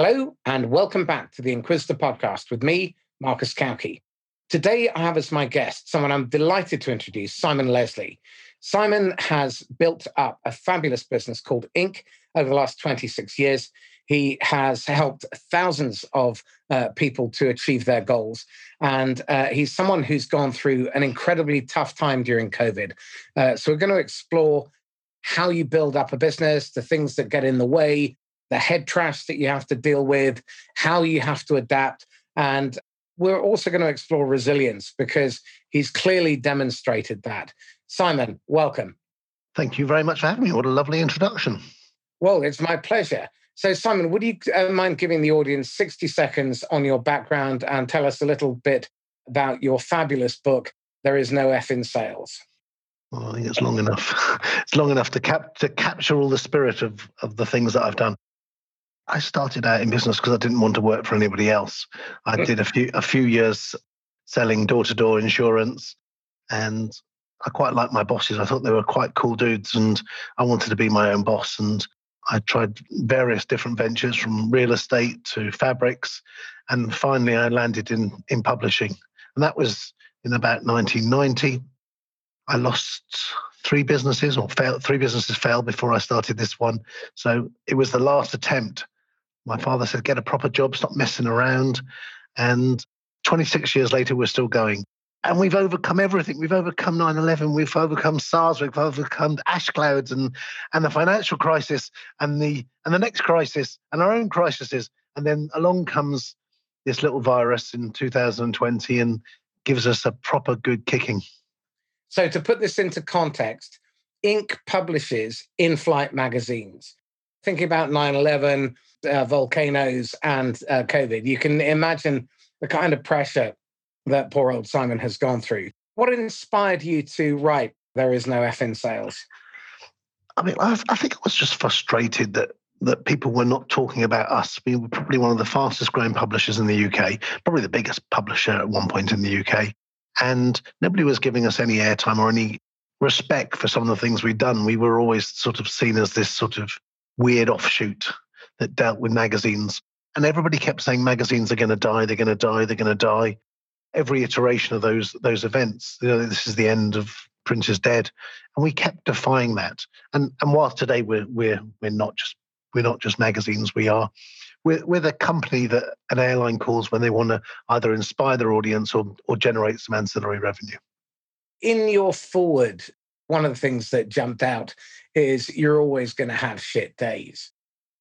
Hello, and welcome back to the Inquisitor podcast with me, Marcus Cauchi. Today, I have as my guest someone I'm delighted to introduce, Simon Leslie. Simon has built up a fabulous business called Ink. over the last 26 years. He has helped thousands of uh, people to achieve their goals. And uh, he's someone who's gone through an incredibly tough time during COVID. Uh, so, we're going to explore how you build up a business, the things that get in the way, the head trash that you have to deal with, how you have to adapt. And we're also going to explore resilience because he's clearly demonstrated that. Simon, welcome. Thank you very much for having me. What a lovely introduction. Well, it's my pleasure. So, Simon, would you uh, mind giving the audience 60 seconds on your background and tell us a little bit about your fabulous book, There Is No F in Sales? Well, I think it's long enough. it's long enough to, cap- to capture all the spirit of, of the things that I've done. I started out in business because I didn't want to work for anybody else. I mm. did a few a few years selling door to door insurance, and I quite liked my bosses. I thought they were quite cool dudes, and I wanted to be my own boss. And I tried various different ventures from real estate to fabrics, and finally I landed in in publishing, and that was in about 1990. I lost three businesses or failed three businesses failed before I started this one. So it was the last attempt my father said, get a proper job, stop messing around. And 26 years later, we're still going. And we've overcome everything. We've overcome 9 11. We've overcome SARS. We've overcome ash clouds and, and the financial crisis and the, and the next crisis and our own crises. And then along comes this little virus in 2020 and gives us a proper good kicking. So, to put this into context, Ink publishes in flight magazines. Thinking about 9 11, uh, volcanoes and uh, COVID. You can imagine the kind of pressure that poor old Simon has gone through. What inspired you to write There Is No F in Sales? I mean, I, I think I was just frustrated that that people were not talking about us. We were probably one of the fastest growing publishers in the UK, probably the biggest publisher at one point in the UK. And nobody was giving us any airtime or any respect for some of the things we'd done. We were always sort of seen as this sort of weird offshoot that dealt with magazines. And everybody kept saying magazines are going to die, they're going to die, they're going to die. Every iteration of those those events, you know, this is the end of print is dead, and we kept defying that. And and whilst today we're we're we're not just we're not just magazines, we are we're, we're the company that an airline calls when they want to either inspire their audience or or generate some ancillary revenue. In your forward, one of the things that jumped out is you're always going to have shit days.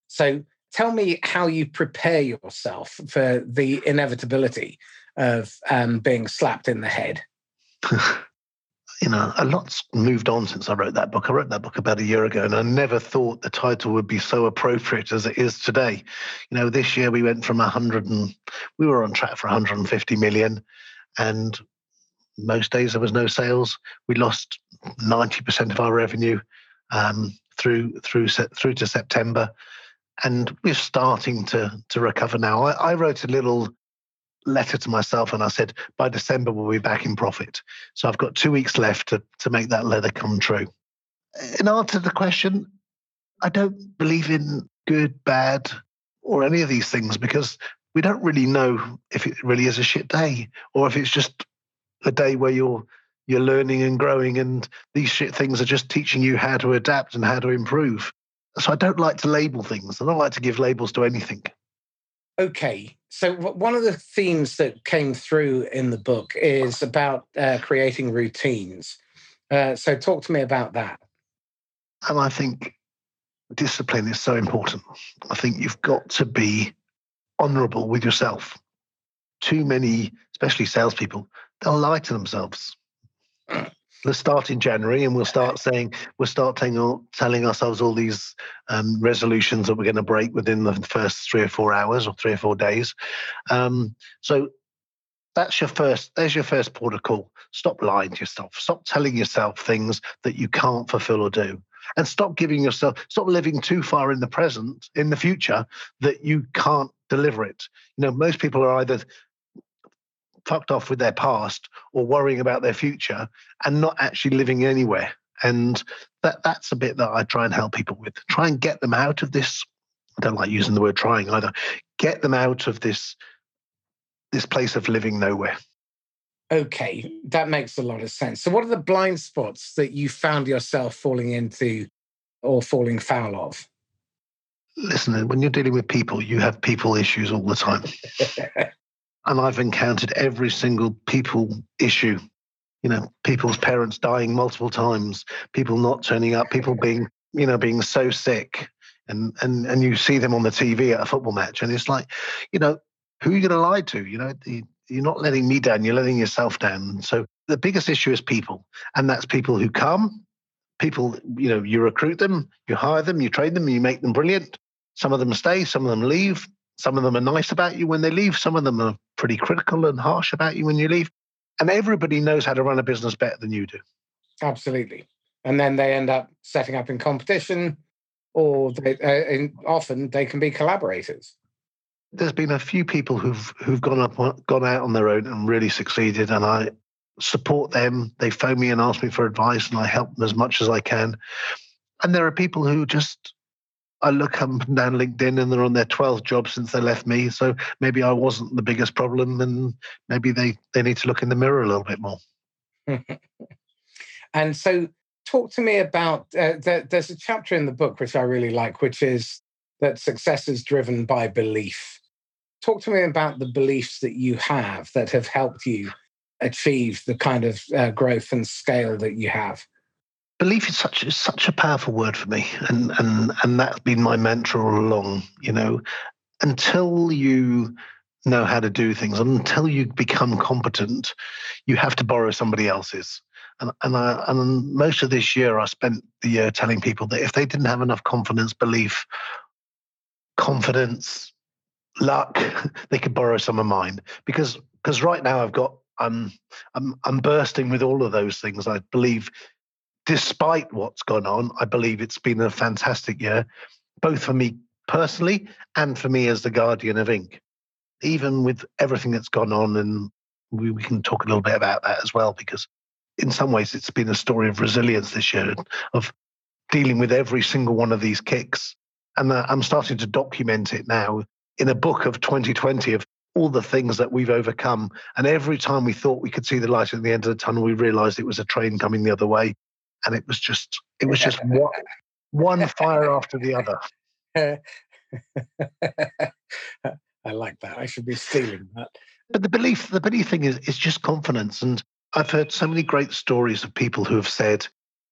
So tell me how you prepare yourself for the inevitability of um, being slapped in the head. you know, a lot's moved on since I wrote that book. I wrote that book about a year ago, and I never thought the title would be so appropriate as it is today. You know, this year we went from 100 and we were on track for 150 million, and most days there was no sales. We lost 90% of our revenue um, through through through to September and we're starting to to recover now. I, I, wrote a little letter to myself and I said by December we'll be back in profit. So I've got two weeks left to to make that letter come true. In answer to the question, I don't believe in good, bad, or any of these things because we don't really know if it really is a shit day or if it's just a day where you're you're learning and growing and these shit things are just teaching you how to adapt and how to improve so I don't like to label things. I don't like to give labels to anything. Okay. So one of the themes that came through in the book is about uh, creating routines. Uh, so talk to me about that. And I think discipline is so important. I think you've got to be honorable with yourself. Too many, especially salespeople, they'll lie to themselves. Let's start in January and we'll start saying we'll start telling, telling ourselves all these um, resolutions that we're going to break within the first three or four hours or three or four days. Um, so that's your first. There's your first call. Stop lying to yourself. Stop telling yourself things that you can't fulfill or do. And stop giving yourself, stop living too far in the present, in the future, that you can't deliver it. You know, most people are either fucked off with their past or worrying about their future and not actually living anywhere. And that that's a bit that I try and help people with. Try and get them out of this. I don't like using the word trying either. get them out of this this place of living nowhere. Okay, that makes a lot of sense. So, what are the blind spots that you found yourself falling into or falling foul of? Listen, when you're dealing with people, you have people issues all the time. and I've encountered every single people issue. You know, people's parents dying multiple times, people not turning up, people being, you know, being so sick. And and and you see them on the TV at a football match, and it's like, you know, who are you going to lie to? You know, you're not letting me down, you're letting yourself down. So the biggest issue is people, and that's people who come, people, you know, you recruit them, you hire them, you train them, you make them brilliant. Some of them stay, some of them leave. Some of them are nice about you when they leave. Some of them are pretty critical and harsh about you when you leave. And everybody knows how to run a business better than you do. Absolutely. And then they end up setting up in competition, or they, uh, often they can be collaborators there's been a few people who've who've gone up gone out on their own and really succeeded and i support them they phone me and ask me for advice and i help them as much as i can and there are people who just i look up and down linkedin and they're on their 12th job since they left me so maybe i wasn't the biggest problem and maybe they they need to look in the mirror a little bit more and so talk to me about uh, there, there's a chapter in the book which i really like which is that success is driven by belief. Talk to me about the beliefs that you have that have helped you achieve the kind of uh, growth and scale that you have. Belief is such is such a powerful word for me, and and and that's been my mantra all along. You know, until you know how to do things, until you become competent, you have to borrow somebody else's. And and, I, and most of this year, I spent the year telling people that if they didn't have enough confidence, belief, confidence, luck, they could borrow some of mine because because right now I've got I'm I'm I'm bursting with all of those things. I believe, despite what's gone on, I believe it's been a fantastic year, both for me personally and for me as the guardian of ink. Even with everything that's gone on, and we, we can talk a little bit about that as well, because in some ways it's been a story of resilience this year, of dealing with every single one of these kicks and uh, I'm starting to document it now in a book of 2020 of all the things that we've overcome. And every time we thought we could see the light at the end of the tunnel, we realized it was a train coming the other way. And it was just, it was just one, one fire after the other. I like that. I should be stealing that. But the belief, the belief thing is, is just confidence. And I've heard so many great stories of people who have said,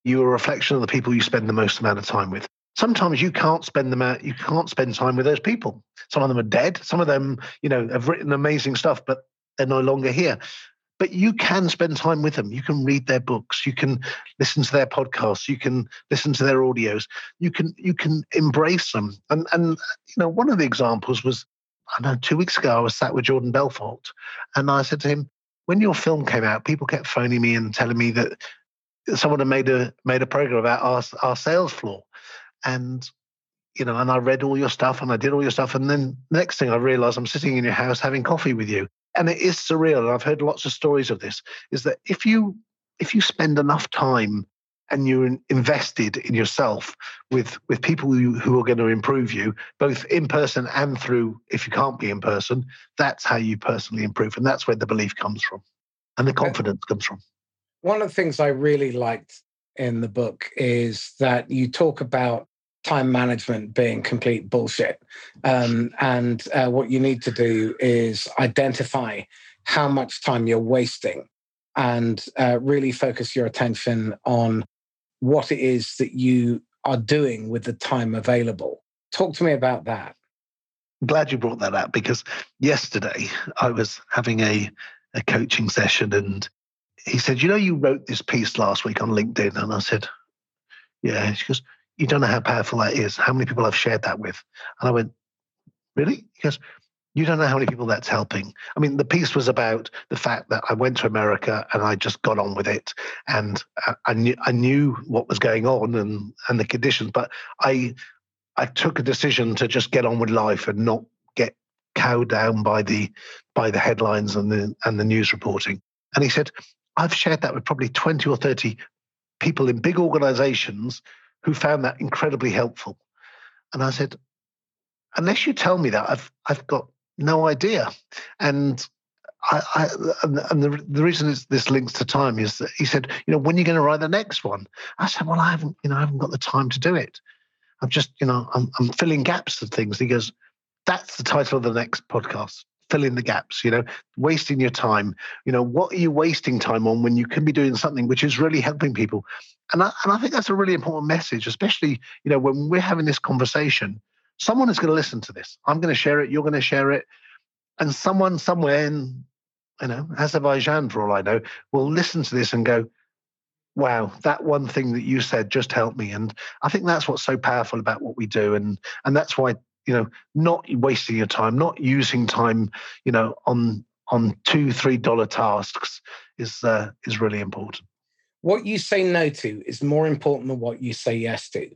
you're a reflection of the people you spend the most amount of time with sometimes you can't spend them out you can't spend time with those people some of them are dead some of them you know have written amazing stuff but they're no longer here but you can spend time with them. You can read their books. You can listen to their podcasts. You can listen to their audios. You can you can embrace them. And and you know one of the examples was i know two weeks ago i was sat with jordan belfort and i said to him when your film came out people kept phoning me and telling me that someone had made a made a program about our, our sales floor. And you know, and I read all your stuff and I did all your stuff. And then next thing I realized I'm sitting in your house having coffee with you. And it is surreal. And I've heard lots of stories of this, is that if you if you spend enough time and you're invested in yourself with with people who, who are going to improve you, both in person and through if you can't be in person, that's how you personally improve. And that's where the belief comes from and the confidence comes from. One of the things I really liked in the book is that you talk about time management being complete bullshit. Um, and uh, what you need to do is identify how much time you're wasting and uh, really focus your attention on what it is that you are doing with the time available. Talk to me about that. Glad you brought that up because yesterday I was having a, a coaching session and he said, You know, you wrote this piece last week on LinkedIn. And I said, Yeah. She goes, you don't know how powerful that is. How many people I've shared that with? And I went, really? Because you don't know how many people that's helping. I mean, the piece was about the fact that I went to America and I just got on with it, and I, knew I knew what was going on and and the conditions, but I I took a decision to just get on with life and not get cowed down by the by the headlines and the and the news reporting. And he said, I've shared that with probably twenty or thirty people in big organizations who found that incredibly helpful. And I said, unless you tell me that, I've I've got no idea. And I, I and the, the reason is this links to time is that he said, you know, when are you going to write the next one? I said, well, I haven't, you know, I haven't got the time to do it. I'm just, you know, I'm, I'm filling gaps of things. He goes, that's the title of the next podcast. Fill in the gaps, you know, wasting your time. You know, what are you wasting time on when you can be doing something which is really helping people? And I, and I think that's a really important message, especially, you know, when we're having this conversation, someone is going to listen to this. I'm going to share it. You're going to share it. And someone somewhere in, you know, Azerbaijan, for all I know, will listen to this and go, wow, that one thing that you said just helped me. And I think that's what's so powerful about what we do. And, and that's why, you know, not wasting your time, not using time, you know, on, on two, three dollar tasks is, uh, is really important. What you say no to is more important than what you say yes to.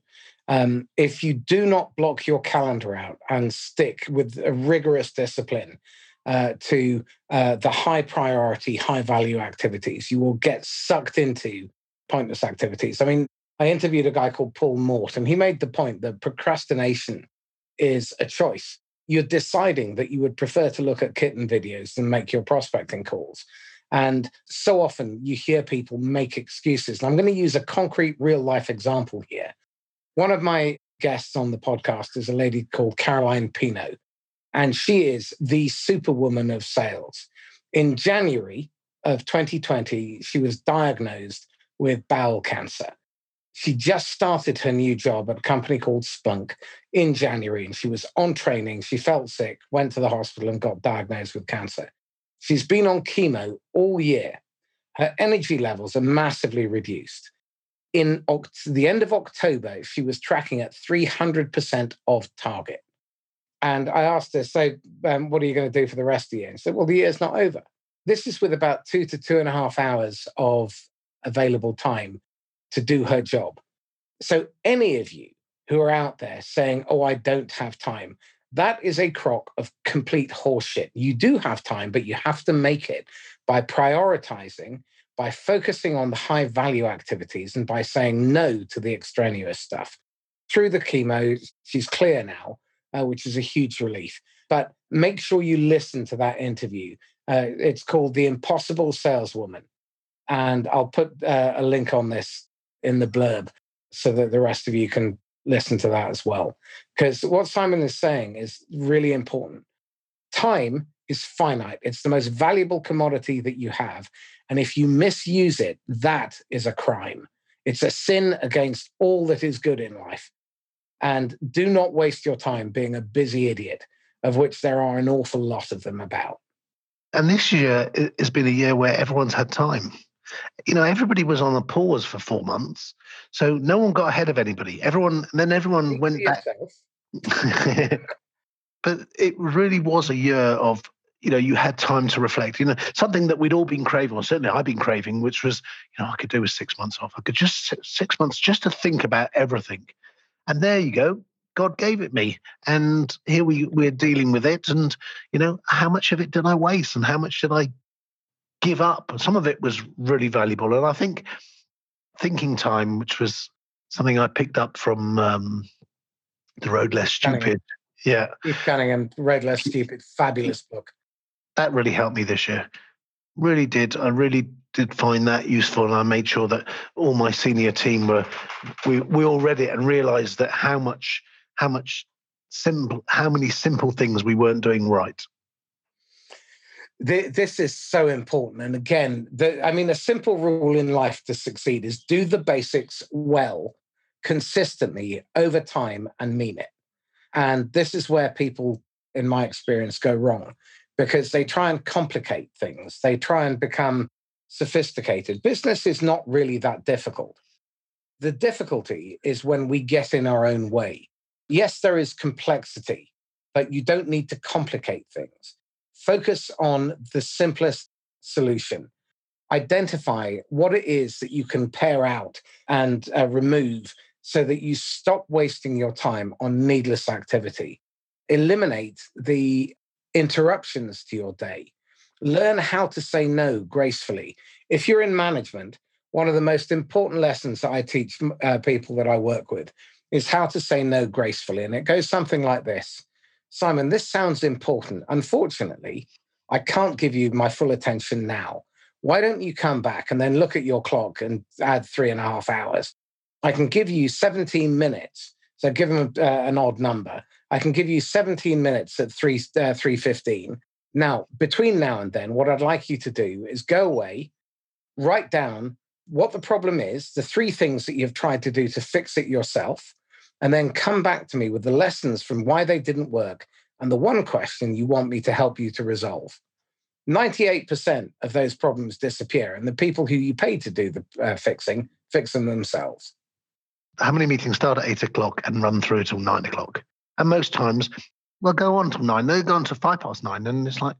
Um, if you do not block your calendar out and stick with a rigorous discipline uh, to uh, the high priority, high value activities, you will get sucked into pointless activities. I mean, I interviewed a guy called Paul Mort, and he made the point that procrastination is a choice. You're deciding that you would prefer to look at kitten videos than make your prospecting calls. And so often you hear people make excuses. And I'm going to use a concrete real life example here. One of my guests on the podcast is a lady called Caroline Pino, and she is the superwoman of sales. In January of 2020, she was diagnosed with bowel cancer. She just started her new job at a company called Spunk in January, and she was on training. She felt sick, went to the hospital, and got diagnosed with cancer. She's been on chemo all year. Her energy levels are massively reduced in the end of October, she was tracking at 300% of target. And I asked her, So, um, what are you going to do for the rest of the year? And she said, Well, the year's not over. This is with about two to two and a half hours of available time to do her job. So, any of you who are out there saying, Oh, I don't have time, that is a crock of complete horseshit. You do have time, but you have to make it by prioritizing by focusing on the high value activities and by saying no to the extraneous stuff. Through the chemo, she's clear now, uh, which is a huge relief. But make sure you listen to that interview. Uh, it's called The Impossible Saleswoman. And I'll put uh, a link on this in the blurb so that the rest of you can listen to that as well. Because what Simon is saying is really important. Time is finite, it's the most valuable commodity that you have. And if you misuse it, that is a crime. It's a sin against all that is good in life. And do not waste your time being a busy idiot, of which there are an awful lot of them about. And this year has been a year where everyone's had time. You know, everybody was on a pause for four months. So no one got ahead of anybody. Everyone, then everyone went back. but it really was a year of you know, you had time to reflect. You know, something that we'd all been craving, or certainly I've been craving, which was, you know, I could do with six months off. I could just six months just to think about everything. And there you go. God gave it me, and here we we're dealing with it. And you know, how much of it did I waste, and how much did I give up? Some of it was really valuable, and I think thinking time, which was something I picked up from um, the Road Less Stupid. Yeah, Keith Cunningham, Road Less Stupid, fabulous book that really helped me this year. Really did. I really did find that useful, and I made sure that all my senior team were we we all read it and realised that how much how much simple how many simple things we weren't doing right. This is so important, and again, the, I mean, a simple rule in life to succeed is do the basics well, consistently over time, and mean it. And this is where people, in my experience, go wrong because they try and complicate things. They try and become sophisticated. Business is not really that difficult. The difficulty is when we get in our own way. Yes, there is complexity, but you don't need to complicate things. Focus on the simplest solution. Identify what it is that you can pare out and uh, remove so that you stop wasting your time on needless activity. Eliminate the interruptions to your day. Learn how to say no gracefully. If you're in management, one of the most important lessons that I teach uh, people that I work with is how to say no gracefully. And it goes something like this Simon, this sounds important. Unfortunately, I can't give you my full attention now. Why don't you come back and then look at your clock and add three and a half hours? I can give you 17 minutes. So give them uh, an odd number. I can give you 17 minutes at 3, uh, 3.15. Now, between now and then, what I'd like you to do is go away, write down what the problem is, the three things that you've tried to do to fix it yourself, and then come back to me with the lessons from why they didn't work and the one question you want me to help you to resolve. 98% of those problems disappear, and the people who you pay to do the uh, fixing fix them themselves. How many meetings start at eight o'clock and run through till nine o'clock? And most times they'll go on till nine, they'll go on to five past nine. And it's like,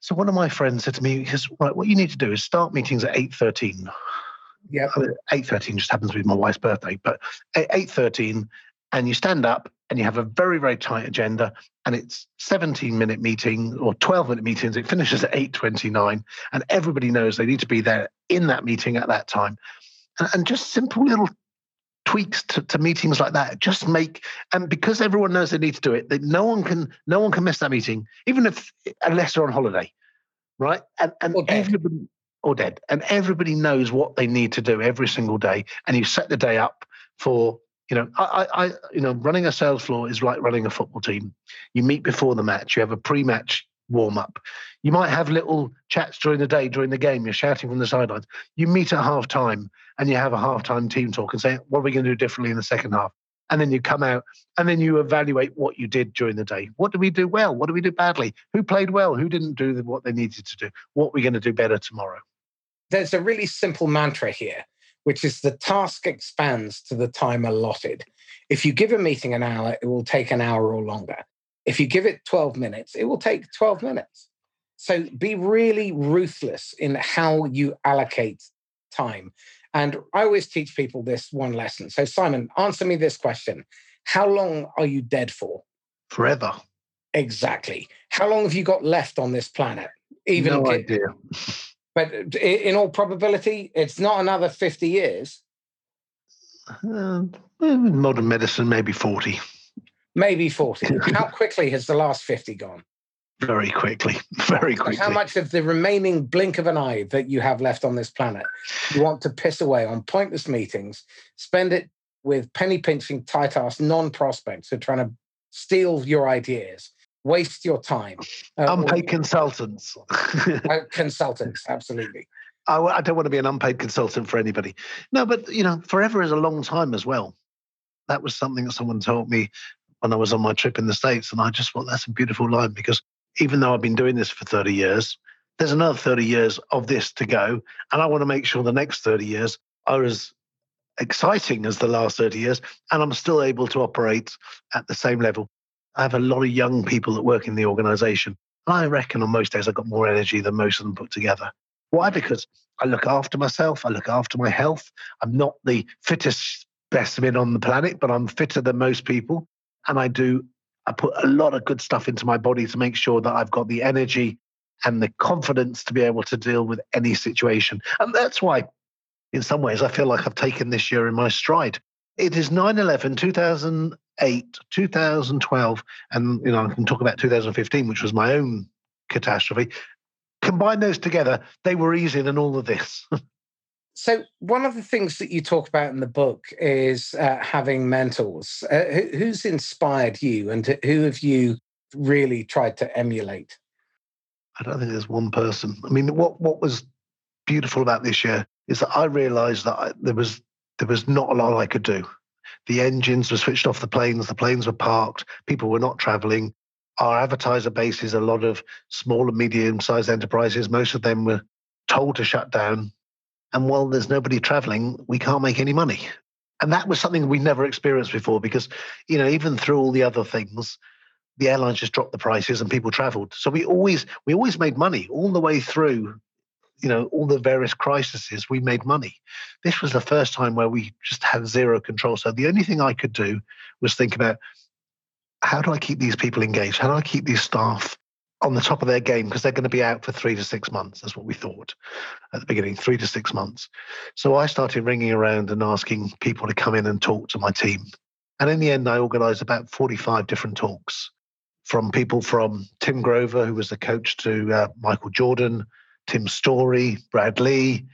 so one of my friends said to me, he says, right, what you need to do is start meetings at 8.13. Yeah. 8.13 just happens to be my wife's birthday, but 8.13 and you stand up and you have a very, very tight agenda and it's 17 minute meeting or 12 minute meetings. It finishes at 8.29 and everybody knows they need to be there in that meeting at that time. And, and just simple little tweaks to, to, meetings like that just make and because everyone knows they need to do it that no one can no one can miss that meeting even if unless they're on holiday right and, and or everybody or dead and everybody knows what they need to do every single day and you set the day up for you know I, I you know running a sales floor is like running a football team you meet before the match you have a pre-match warm up. You might have little chats during the day, during the game. You're shouting from the sidelines. You meet at half time and you have a half time team talk and say, What are we going to do differently in the second half? And then you come out and then you evaluate what you did during the day. What did we do well? What did we do badly? Who played well? Who didn't do what they needed to do? What are we going to do better tomorrow? There's a really simple mantra here, which is the task expands to the time allotted. If you give a meeting an hour, it will take an hour or longer. If you give it 12 minutes, it will take 12 minutes. So be really ruthless in how you allocate time. And I always teach people this one lesson. So, Simon, answer me this question How long are you dead for? Forever. Exactly. How long have you got left on this planet? Even no idea. But in all probability, it's not another 50 years. Uh, modern medicine, maybe 40 maybe 40. How quickly has the last 50 gone? Very quickly. Very quickly. How much of the remaining blink of an eye that you have left on this planet you want to piss away on pointless meetings, spend it with penny pinching, tight ass non prospects who are trying to steal your ideas, waste your time? Uh, unpaid or, consultants. uh, consultants, absolutely. I, I don't want to be an unpaid consultant for anybody. No, but you know, forever is a long time as well. That was something that someone told me when I was on my trip in the States. And I just thought that's a beautiful line because even though I've been doing this for 30 years, there's another 30 years of this to go. And I want to make sure the next 30 years are as exciting as the last 30 years. And I'm still able to operate at the same level. I have a lot of young people that work in the organization. And I reckon on most days I've got more energy than most of them put together. Why? Because I look after myself, I look after my health. I'm not the fittest specimen on the planet, but I'm fitter than most people and I do I put a lot of good stuff into my body to make sure that I've got the energy and the confidence to be able to deal with any situation. And that's why, in some ways, I feel like I've taken this year in my stride. It is 9 11, 2008, 2012, and you know, I can talk about 2015, which was my own catastrophe. Combine those together, they were easier than all of this. So, one of the things that you talk about in the book is uh, having mentors. Uh, who, who's inspired you, and who have you really tried to emulate? I don't think there's one person. I mean, what what was beautiful about this year is that I realised that I, there was there was not a lot I could do. The engines were switched off the planes. The planes were parked. People were not travelling. Our advertiser base is a lot of small and medium sized enterprises. Most of them were told to shut down and while there's nobody traveling, we can't make any money. And that was something we never experienced before because, you know, even through all the other things, the airlines just dropped the prices and people traveled. So we always we always made money all the way through, you know, all the various crises, we made money. This was the first time where we just had zero control. So the only thing I could do was think about how do I keep these people engaged? How do I keep these staff on the top of their game because they're going to be out for three to six months. That's what we thought at the beginning, three to six months. So I started ringing around and asking people to come in and talk to my team. And in the end, I organized about 45 different talks. from people from Tim Grover, who was the coach, to uh, Michael Jordan, Tim Storey, Brad Lea,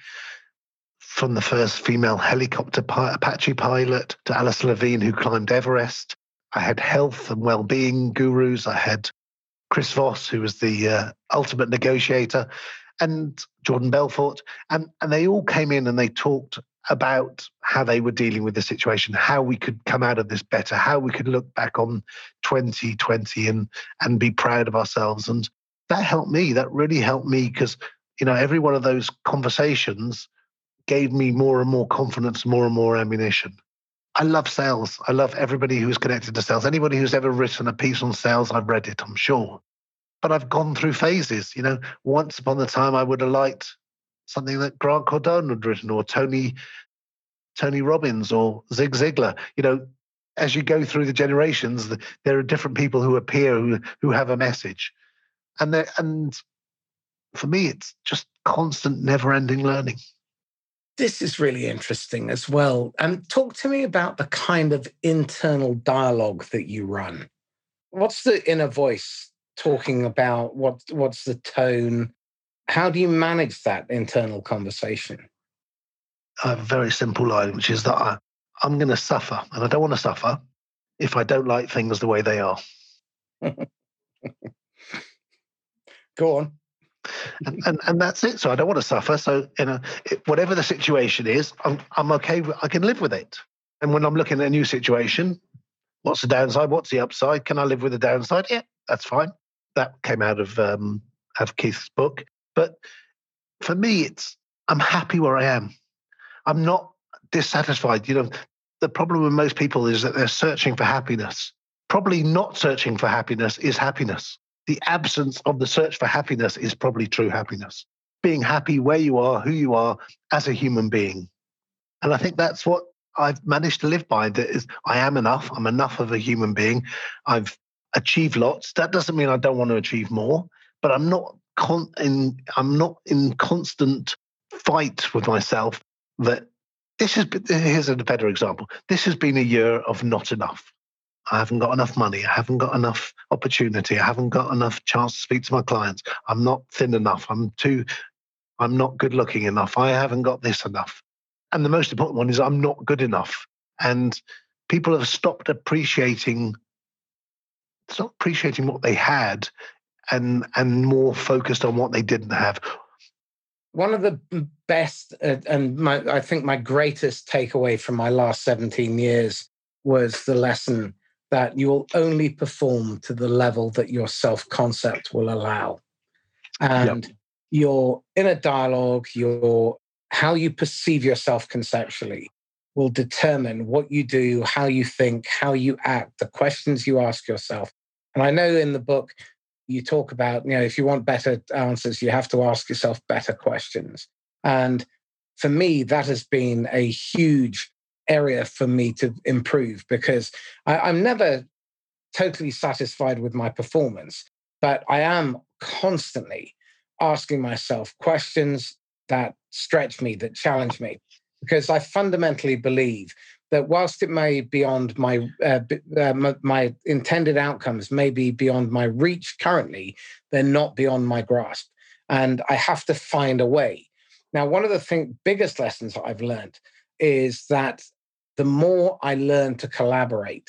from the first female helicopter pi- Apache pilot to Alice Levine, who climbed Everest. I had health and well-being gurus. I had Chris Voss, who was the uh, ultimate negotiator, and Jordan Belfort, and and they all came in and they talked about how they were dealing with the situation, how we could come out of this better, how we could look back on 2020 and and be proud of ourselves. And that helped me. That really helped me because you know every one of those conversations gave me more and more confidence, more and more ammunition. I love sales. I love everybody who's connected to sales. Anybody who's ever written a piece on sales, I've read it, I'm sure. But I've gone through phases. You know, once upon a time, I would have liked something that Grant Cardone had written or Tony Tony Robbins or Zig Ziglar. You know, as you go through the generations, there are different people who appear who who have a message, and and for me, it's just constant, never-ending learning. This is really interesting as well. And um, talk to me about the kind of internal dialogue that you run. What's the inner voice talking about? What what's the tone? How do you manage that internal conversation? I have a very simple line, which is that I, I'm going to suffer, and I don't want to suffer if I don't like things the way they are. Go on and, and, and that's it. So I don't want to suffer. So you know, whatever the situation is, I'm I'm okay. I can live with it. And when I'm looking at a new situation, what's the downside? What's the upside? Can I live with the downside? Yeah, that's fine. That came out of um, out of Keith's book. But for me, it's I'm happy where I am. I'm not dissatisfied. You know, the problem with most people is that they're searching for happiness. Probably not searching for happiness is happiness the absence of the search for happiness is probably true happiness. Being happy where you are, who you are as a human being. And I think that's what I've managed to live by. That is, I am enough. I'm enough of a human being. I've achieved lots. That doesn't mean I don't want to achieve more, but I'm not con- in. I'm not in constant fight with myself. That this is. Here's a better example. This has been a year of not enough. I haven't got enough money. I haven't got enough opportunity. I haven't got enough chance to speak to my clients. I'm not thin enough. I'm too, I'm not good looking enough. I haven't got this enough. And the most important one is I'm not good enough. And people have stopped appreciating, stop appreciating what they had and and more focused on what they didn't have. One of the best uh, and my, I think my greatest takeaway from my last 17 years was the lesson that you will only perform to the level that your self concept will allow. And yep. your inner dialogue, your how you perceive yourself conceptually will determine what you do, how you think, how you act, the questions you ask yourself. And I know in the book you talk about, you know, if you want better answers, you have to ask yourself better questions. And for me, that has been a huge area for me to improve because I, I'm never totally satisfied with my performance, but I am constantly asking myself questions that stretch me, that challenge me, because I fundamentally believe that whilst it may be beyond my uh, uh, my, my intended outcomes may be beyond my reach currently, they're not beyond my grasp, and I have to find a way. Now, one of the thing, biggest lessons that I've learned is that the more I learn to collaborate,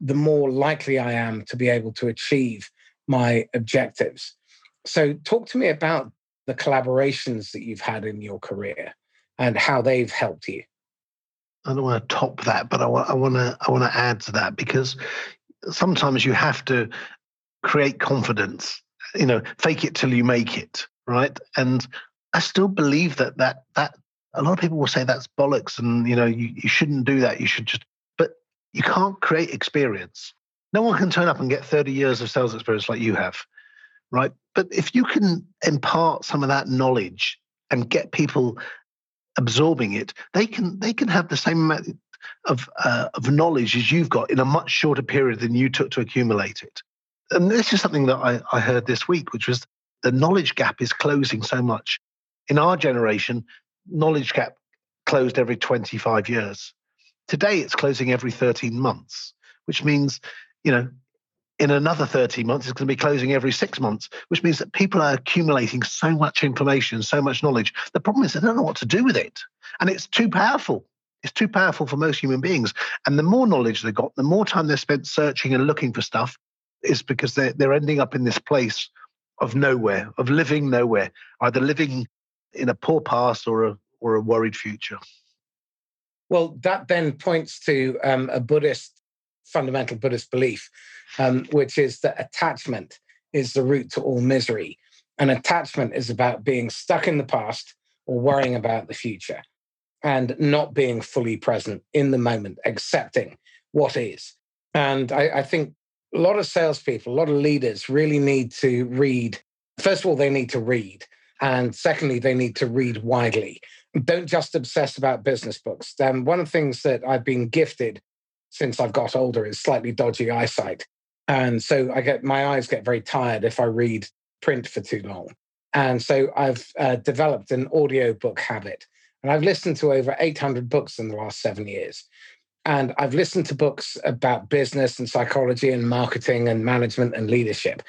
the more likely I am to be able to achieve my objectives. So, talk to me about the collaborations that you've had in your career and how they've helped you. I don't want to top that, but I want, I want to I want to add to that because sometimes you have to create confidence. You know, fake it till you make it, right? And I still believe that that that a lot of people will say that's bollocks and you know you, you shouldn't do that you should just but you can't create experience. No one can turn up and get 30 years of sales experience like you have right? But if you can impart some of that knowledge and get people absorbing it they can they can have the same amount of uh, of knowledge as you've got in a much shorter period than you took to accumulate it. And this is something that I, I heard this week which was the knowledge gap is closing so much. In our generation knowledge gap closed every 25 years. Today, it's closing every 13 months, which means, you know, in another 13 months, it's going to be closing every six months, which means that people are accumulating so much information, so much knowledge. The problem is they don't know what to do with it. And it's too powerful. It's too powerful for most human beings. And the more knowledge they've got, the more time they're spent searching and looking for stuff, is because they're, they're ending up in this place of nowhere, of living nowhere, either living in a poor past or a, or a worried future. Well, that then points to um, a Buddhist, fundamental Buddhist belief, um, which is that attachment is the root to all misery. And attachment is about being stuck in the past or worrying about the future and not being fully present in the moment, accepting what is. And I, I think a lot of salespeople, a lot of leaders really need to read. First of all, they need to read. And secondly, they need to read widely. Don't just obsess about business books. Um, one of the things that I've been gifted since I've got older is slightly dodgy eyesight. And so I get my eyes get very tired if I read print for too long. And so I've uh, developed an audio book habit. And I've listened to over 800 books in the last seven years. And I've listened to books about business and psychology and marketing and management and leadership.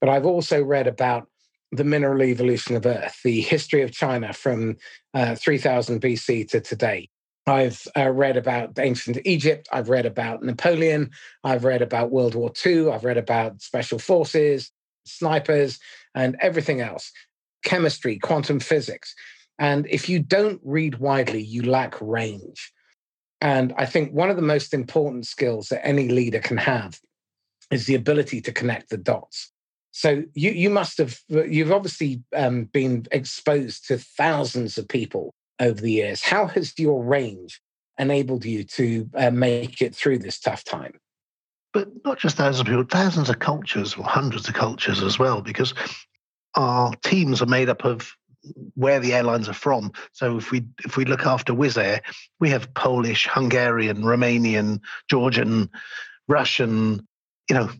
But I've also read about the mineral evolution of Earth, the history of China from uh, 3000 BC to today. I've uh, read about ancient Egypt. I've read about Napoleon. I've read about World War II. I've read about special forces, snipers, and everything else chemistry, quantum physics. And if you don't read widely, you lack range. And I think one of the most important skills that any leader can have is the ability to connect the dots. So you you must have you've obviously um, been exposed to thousands of people over the years. How has your range enabled you to uh, make it through this tough time? But not just thousands of people, thousands of cultures, or hundreds of cultures as well, because our teams are made up of where the airlines are from. So if we if we look after Wizz Air, we have Polish, Hungarian, Romanian, Georgian, Russian, you know,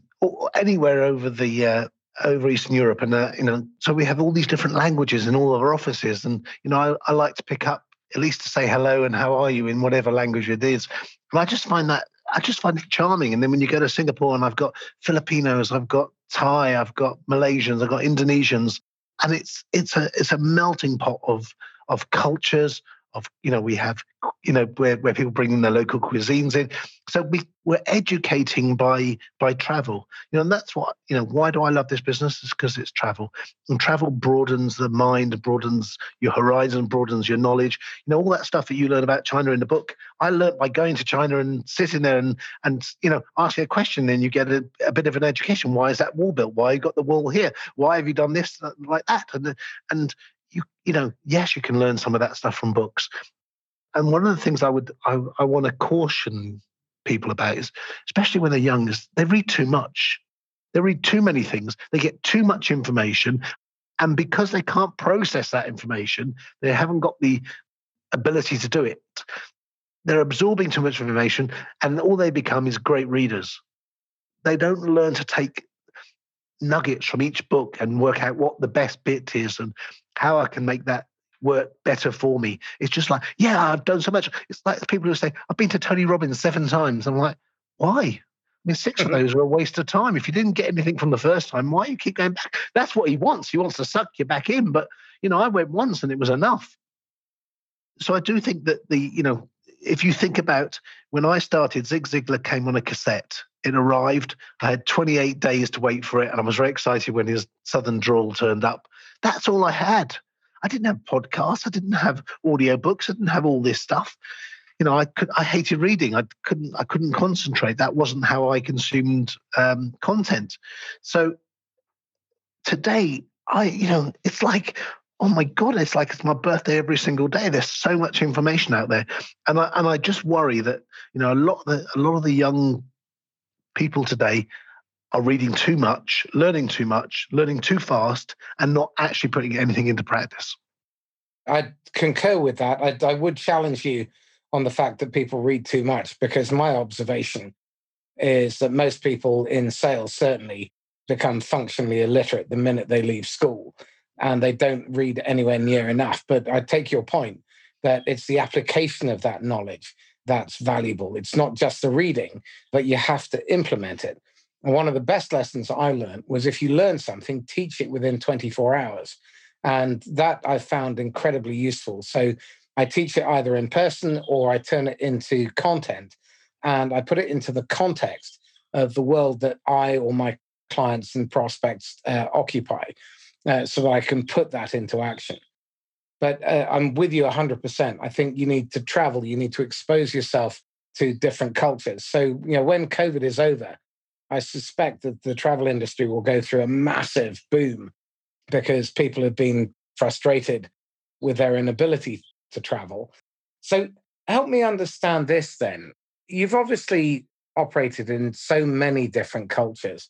anywhere over the uh, over Eastern Europe, and uh, you know, so we have all these different languages in all of our offices. And you know, I, I like to pick up at least to say hello and how are you in whatever language it is. And I just find that I just find it charming. And then when you go to Singapore and I've got Filipinos, I've got Thai, I've got Malaysians, I've got Indonesians, and it's it's a it's a melting pot of of cultures of you know we have you know where, where people bring in their local cuisines in. So we we're educating by by travel. You know and that's what you know why do i love this business? Is because it's travel. And travel broadens the mind broadens your horizon broadens your knowledge. You know all that stuff that you learn about china in the book i learned by going to china and sitting there and and you know asking a question then you get a, a bit of an education. Why is that wall built? Why you got the wall here? Why have you done this like that? And and you you know yes you can learn some of that stuff from books. And one of the things i would i, I want to caution people about is especially when they're young is they read too much. They read too many things. They get too much information. And because they can't process that information they haven't got the ability to do it. They're absorbing too much information and all they become is great readers. They don't learn to take nuggets from each book and work out what the best bit is and how I can make that work better for me. It's just like, yeah, I've done so much. It's like people who say, I've been to Tony Robbins seven times. I'm like, why? I mean, 6 of mm-hmm. those are a waste of time. If you didn't get anything from the first time, why you keep going back? That's what he wants. He wants to suck you back in. But, you know, I went once and it was enough. So I do think that the, you know, if you think about when I started, Zig Ziglar came on a cassette. It arrived. I had 28 days to wait for it, and I was very excited when his Southern drawl turned up. That's all I had. I didn't have podcasts. I didn't have audiobooks. I didn't have all this stuff. You know, I could. I hated reading. I couldn't. I couldn't concentrate. That wasn't how I consumed um, content. So today, I, you know, it's like oh my god it's like it's my birthday every single day there's so much information out there and i and i just worry that you know a lot of the a lot of the young people today are reading too much, learning too much, learning too fast, and not actually putting anything into practice. I concur with that. I, I would challenge you on the fact that people read too much because my observation is that most people in sales certainly become functionally illiterate the minute they leave school and they don't read anywhere near enough. But I take your point that it's the application of that knowledge that's valuable. It's not just the reading, but you have to implement it. And one of the best lessons I learned was if you learn something, teach it within 24 hours. And that I found incredibly useful. So I teach it either in person or I turn it into content and I put it into the context of the world that I or my clients and prospects uh, occupy uh, so that I can put that into action. But uh, I'm with you 100%. I think you need to travel, you need to expose yourself to different cultures. So, you know, when COVID is over, I suspect that the travel industry will go through a massive boom because people have been frustrated with their inability to travel. So, help me understand this then. You've obviously operated in so many different cultures,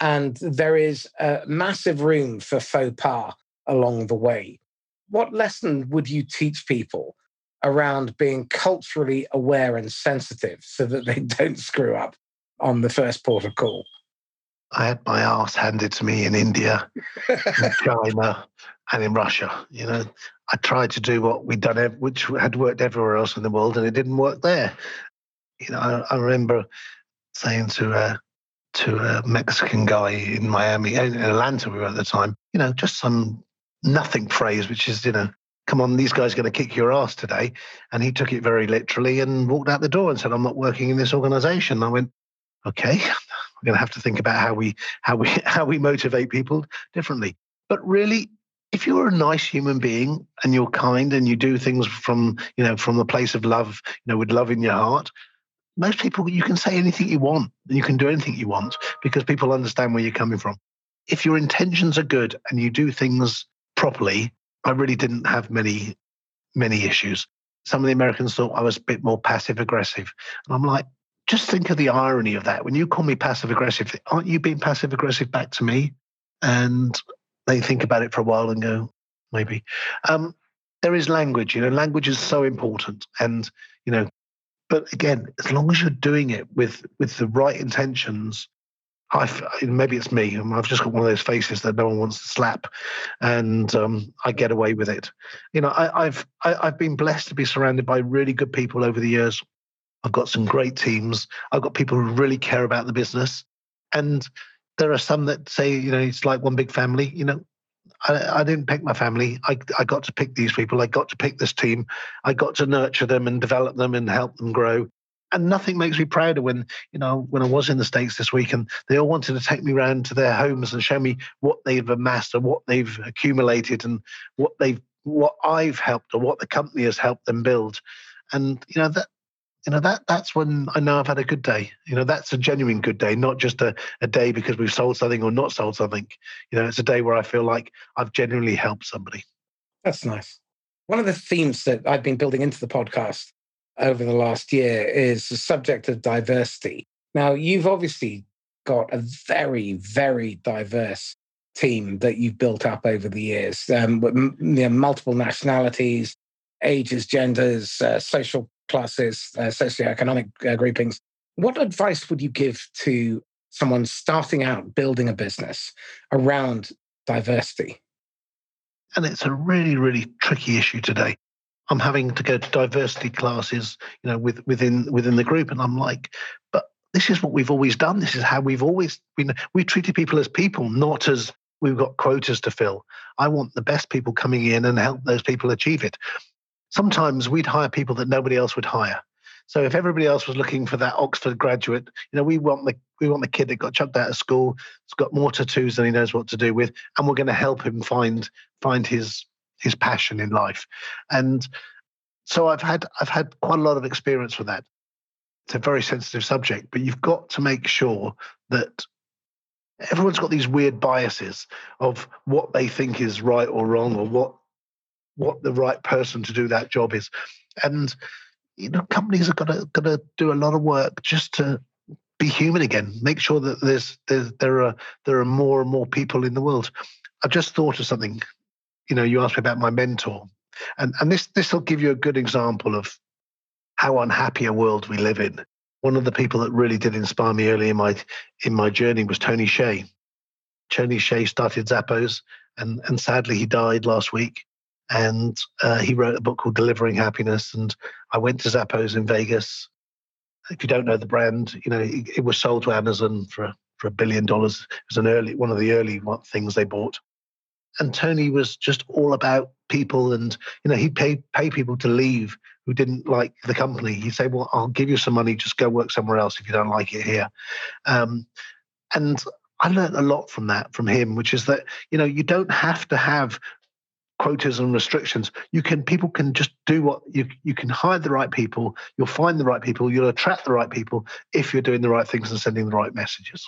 and there is a massive room for faux pas along the way. What lesson would you teach people around being culturally aware and sensitive so that they don't screw up on the first port of call? I had my ass handed to me in India, in China, and in Russia. You know, I tried to do what we'd done, which had worked everywhere else in the world, and it didn't work there. You know, I, I remember saying to a to a Mexican guy in Miami, in Atlanta, we were at the time. You know, just some nothing phrase, which is, you know, come on, these guys are going to kick your ass today. And he took it very literally and walked out the door and said, I'm not working in this organization. I went, okay, we're going to have to think about how we how we how we motivate people differently. But really, if you're a nice human being and you're kind and you do things from you know from the place of love, you know, with love in your heart, most people you can say anything you want and you can do anything you want because people understand where you're coming from. If your intentions are good and you do things properly, I really didn't have many many issues. Some of the Americans thought I was a bit more passive aggressive. And I'm like, just think of the irony of that. When you call me passive aggressive, aren't you being passive aggressive back to me? And they think about it for a while and go, maybe. Um, there is language, you know, language is so important. And, you know, but again, as long as you're doing it with with the right intentions, I maybe it's me. I've just got one of those faces that no one wants to slap, and um, I get away with it. You know, I, I've I, have been blessed to be surrounded by really good people over the years. I've got some great teams. I've got people who really care about the business, and there are some that say, you know, it's like one big family. You know, I, I, didn't pick my family. I, I got to pick these people. I got to pick this team. I got to nurture them and develop them and help them grow. And nothing makes me prouder when, you know, when I was in the States this week and they all wanted to take me around to their homes and show me what they've amassed and what they've accumulated and what they've what I've helped or what the company has helped them build. And, you know, that you know that that's when I know I've had a good day. You know, that's a genuine good day, not just a, a day because we've sold something or not sold something. You know, it's a day where I feel like I've genuinely helped somebody. That's nice. One of the themes that I've been building into the podcast over the last year is the subject of diversity. Now, you've obviously got a very, very diverse team that you've built up over the years, um, with you know, multiple nationalities, ages, genders, uh, social classes, uh, socioeconomic uh, groupings. What advice would you give to someone starting out building a business around diversity? And it's a really, really tricky issue today. I'm having to go to diversity classes, you know, with, within within the group, and I'm like, but this is what we've always done. This is how we've always been. We treated people as people, not as we've got quotas to fill. I want the best people coming in and help those people achieve it sometimes we'd hire people that nobody else would hire. So if everybody else was looking for that Oxford graduate, you know, we want the we want the kid that got chucked out of school, has got more tattoos than he knows what to do with, and we're going to help him find find his his passion in life. And so I've had I've had quite a lot of experience with that. It's a very sensitive subject, but you've got to make sure that everyone's got these weird biases of what they think is right or wrong or what what the right person to do that job is. And you know, companies are gonna gonna do a lot of work just to be human again. Make sure that there's, there's there are there are more and more people in the world. I've just thought of something. You know, you asked me about my mentor, and and this this will give you a good example of how unhappy a world we live in. One of the people that really did inspire me early in my in my journey was Tony Hsieh. Tony Hsieh started Zappos, and and sadly he died last week and uh, he wrote a book called Delivering Happiness. And I went to Zappos in Vegas. If you don't know the brand, you know it, it was sold to Amazon for for a billion dollars. It was an early one of the early things they bought. And Tony was just all about people, and you know he'd pay pay people to leave who didn't like the company. He'd say, "Well, I'll give you some money. Just go work somewhere else if you don't like it here." Um, and I learned a lot from that from him, which is that you know you don't have to have quotas and restrictions. You can people can just do what you you can hire the right people. You'll find the right people. You'll attract the right people if you're doing the right things and sending the right messages.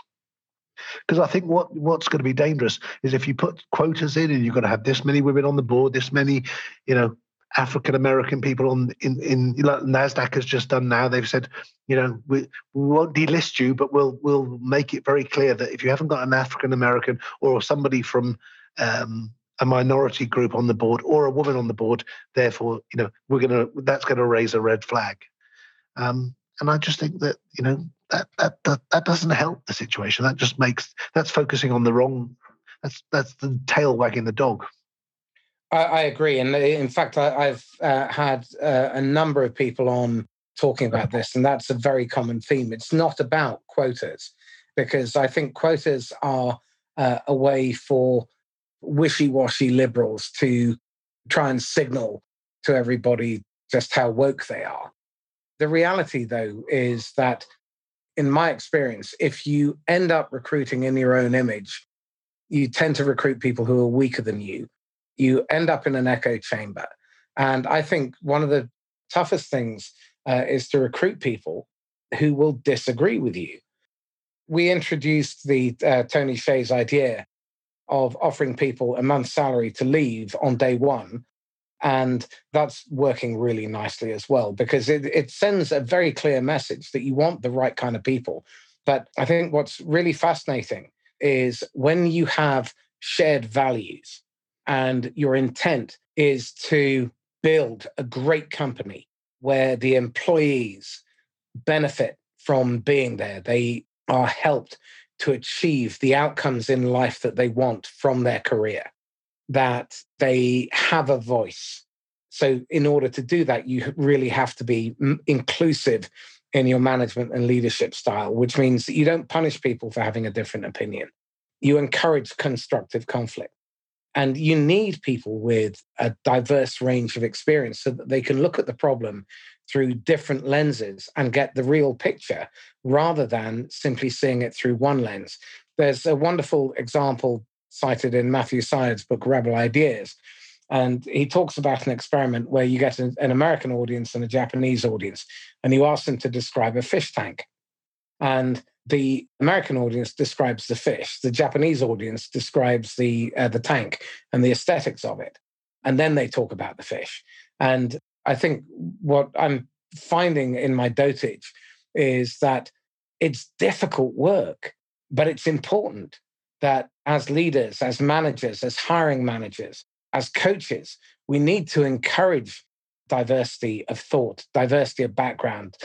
Because I think what what's going to be dangerous is if you put quotas in and you're going to have this many women on the board, this many, you know, African American people on in in like Nasdaq has just done now. They've said, you know, we, we won't delist you, but we'll we'll make it very clear that if you haven't got an African American or somebody from um, a minority group on the board or a woman on the board, therefore, you know, we're gonna that's going to raise a red flag. Um, and I just think that you know that, that that that doesn't help the situation. That just makes that's focusing on the wrong. That's that's the tail wagging the dog. I, I agree, and uh, in fact, I, have uh, had uh, a number of people on talking about this, and that's a very common theme. It's not about quotas, because I think quotas are uh, a way for wishy-washy liberals to try and signal to everybody just how woke they are. The reality, though, is that in my experience, if you end up recruiting in your own image, you tend to recruit people who are weaker than you. You end up in an echo chamber. And I think one of the toughest things uh, is to recruit people who will disagree with you. We introduced the uh, Tony Hsieh's idea of offering people a month's salary to leave on day one and that's working really nicely as well because it, it sends a very clear message that you want the right kind of people. But I think what's really fascinating is when you have shared values and your intent is to build a great company where the employees benefit from being there. They are helped to achieve the outcomes in life that they want from their career that they have a voice. So, in order to do that, you really have to be inclusive in your management and leadership style, which means that you don't punish people for having a different opinion. You encourage constructive conflict. And you need people with a diverse range of experience so that they can look at the problem through different lenses and get the real picture rather than simply seeing it through one lens. There's a wonderful example cited in Matthew Syed's book, Rebel Ideas. And he talks about an experiment where you get an, an American audience and a Japanese audience, and you ask them to describe a fish tank. And the American audience describes the fish. The Japanese audience describes the uh, the tank and the aesthetics of it, and then they talk about the fish. And I think what I'm finding in my dotage is that it's difficult work, but it's important that as leaders, as managers, as hiring managers, as coaches, we need to encourage diversity of thought, diversity of background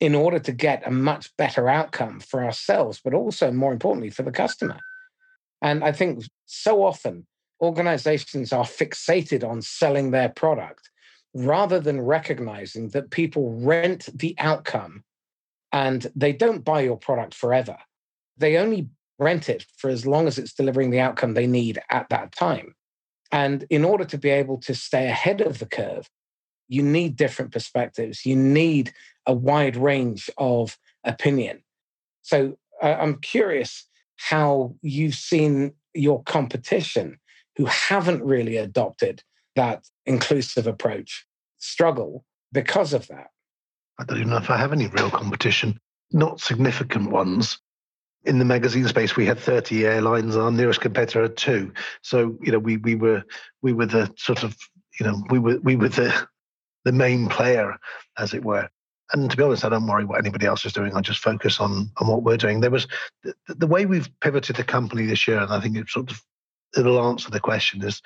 in order to get a much better outcome for ourselves, but also more importantly for the customer. And I think so often organizations are fixated on selling their product rather than recognizing that people rent the outcome and they don't buy your product forever. They only rent it for as long as it's delivering the outcome they need at that time. And in order to be able to stay ahead of the curve, you need different perspectives. You need a wide range of opinion. So uh, I'm curious how you've seen your competition who haven't really adopted that inclusive approach struggle because of that. I don't even know if I have any real competition, not significant ones in the magazine space, we had 30 airlines. Our nearest competitor had two. So you know, we we were we were the sort of you know we were we were the the main player, as it were. And to be honest, I don't worry what anybody else is doing. I just focus on on what we're doing. There was the, the way we've pivoted the company this year, and I think it sort of it'll answer the question is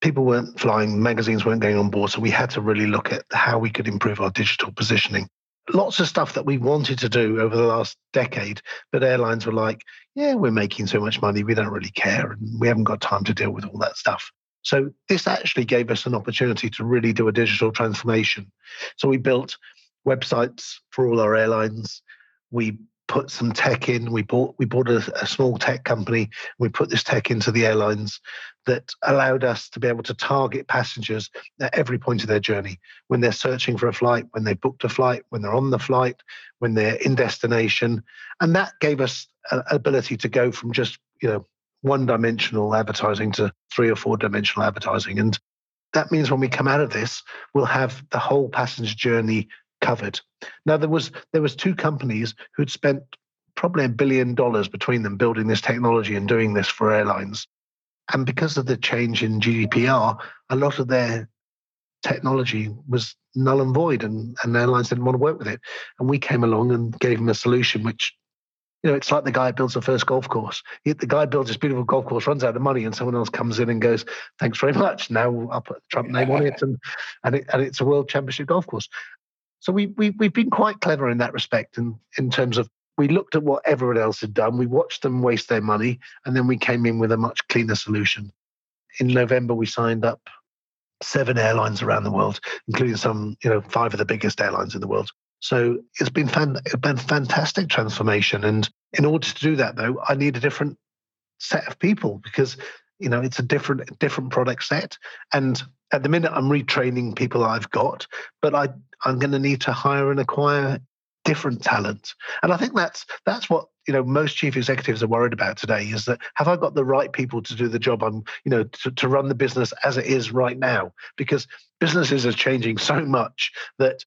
people weren't flying, magazines weren't going on board, so we had to really look at how we could improve our digital positioning lots of stuff that we wanted to do over the last decade, but airlines were like, yeah, we're making so much money, we don't really care, and we haven't got time to deal with all that stuff. So this actually gave us an opportunity to really do a digital transformation. So we built websites for all our airlines. We put some tech in. We bought we bought a, a, small tech company. We put this tech into the airlines that allowed us to be able to target passengers at every point of their journey when they're searching for a flight, when they booked a flight, when they're on the flight, when they're in destination, and that gave us an ability to go from just you know one dimensional advertising to three or four dimensional advertising and that means when we come out of this we'll have the whole passenger journey covered. Now there was there was two companies who'd spent probably a billion dollars between them building this technology and doing this for airlines. And because of the change in GDPR, a lot of their technology was null and void and, and airlines didn't want to work with it. And we came along and gave them a solution which you know, it's like the guy builds the first golf course. He, the guy builds this beautiful golf course, runs out of money, and someone else comes in and goes, "Thanks very much. Now I'll put the Trump name on it, and and, it, and it's a world championship golf course." So we, we, we've been quite clever in that respect in, in terms of we looked at what everyone else had done, we watched them waste their money, and then we came in with a much cleaner solution. In November, we signed up seven airlines around the world, including some, you know, five of the biggest airlines in the world. So it's been fan, it's been fantastic transformation. And in order to do that, though, I need a different set of people because you know it's a different different product set. And at the minute i'm retraining people i've got but i i'm going to need to hire and acquire different talent. And i think that's that's what you know most chief executives are worried about today is that have i got the right people to do the job i'm you know to, to run the business as it is right now? Because businesses are changing so much that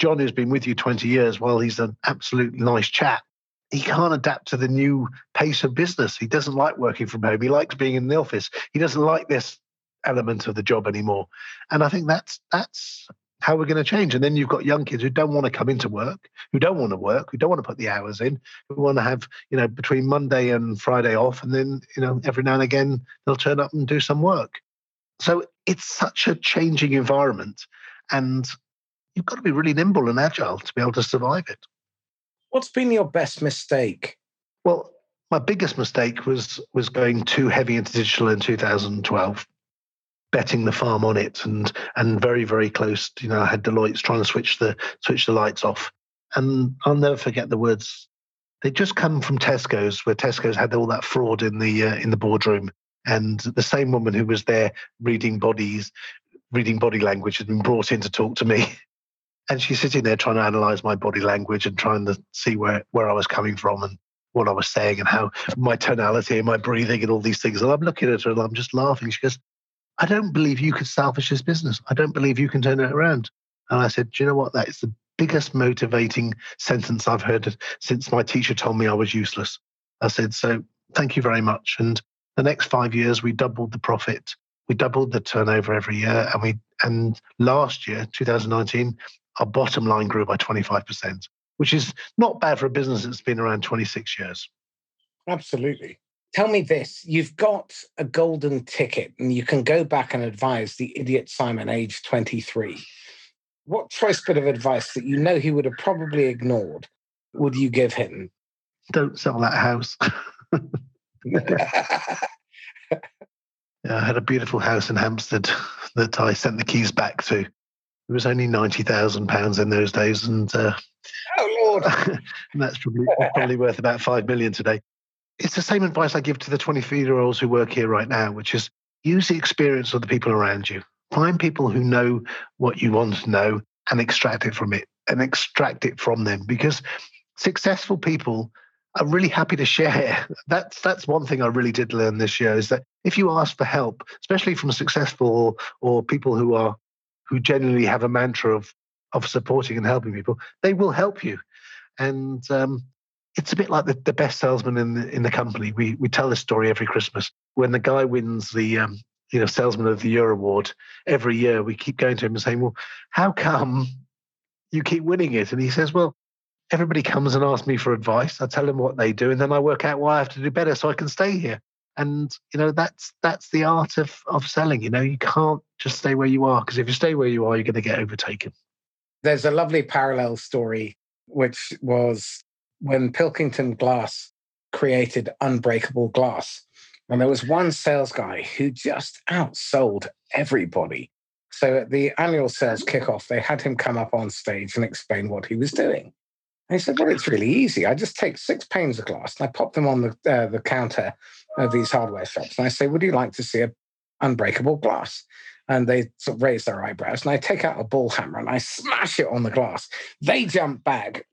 john who's been with you 20 years while he's an absolute nice chap he can't adapt to the new pace of business. He doesn't like working from home. He likes being in the office. He doesn't like this element of the job anymore. And I think that's that's how we're going to change. And then you've got young kids who don't want to come into work, who don't want to work, who don't want to put the hours in, who want to have, you know, between Monday and Friday off. And then, you know, every now and again they'll turn up and do some work. So it's such a changing environment. And you've got to be really nimble and agile to be able to survive it. What's been your best mistake? Well, my biggest mistake was was going too heavy into digital in 2012 betting the farm on it and and very very close. You know i had deloitte's trying to switch the switch the lights off. And i'll never forget the words. They just come from tesco's where tesco's had all that fraud in the uh, in the boardroom. And the same woman who was there reading bodies reading body language had been brought in to talk to me and she's sitting there trying to analyze my body language and trying to see where, where I was coming from and what I was saying and how my tonality and my breathing and all these things. And I'm looking at her and I'm just laughing. She goes, I don't believe you could salvage this business. I don't believe you can turn it around. And I said, Do you know what? That is the biggest motivating sentence I've heard since my teacher told me I was useless. I said, So thank you very much. And the next five years, we doubled the profit. We doubled the turnover every year. And we and last year, 2019, our bottom line grew by 25%, which is not bad for a business that's been around 26 years. Absolutely. Tell me this you've got a golden ticket and you can go back and advise the idiot Simon, age 23. What choice bit of advice that you know he would have probably ignored would you give him? Don't sell that house. yeah, I had a beautiful house in Hampstead that I sent the keys back to. It was only ninety thousand pounds in those days, and uh, oh lord, and that's probably probably worth about five million today. It's the same advice I give to the twenty-three-year-olds who work here right now, which is use the experience of the people around you. Find people who know what you want to know and extract it from it, and extract it from them, because successful people are really happy to share. That's that's one thing I really did learn this year is that if you ask for help, especially from successful or, or people who are who genuinely have a mantra of of supporting and helping people, they will help you. And um, it's a bit like the, the best salesman in the in the company. We we tell this story every Christmas when the guy wins the um, you know salesman of the year award every year. We keep going to him and saying, "Well, how come you keep winning it?" And he says, "Well." Everybody comes and asks me for advice. I tell them what they do, and then I work out why I have to do better so I can stay here and you know that's that's the art of of selling you know you can't just stay where you are because if you stay where you are you're going to get overtaken. There's a lovely parallel story which was when pilkington glass created unbreakable glass and there was one sales guy who just outsold everybody. So at the annual sales kickoff they had him come up on stage and explain what he was doing. And he said, Well, it's really easy. I just take six panes of glass and I pop them on the, uh, the counter of these hardware shops. And I say, Would you like to see a unbreakable glass? And they sort of raise their eyebrows. And I take out a ball hammer and I smash it on the glass. They jump back,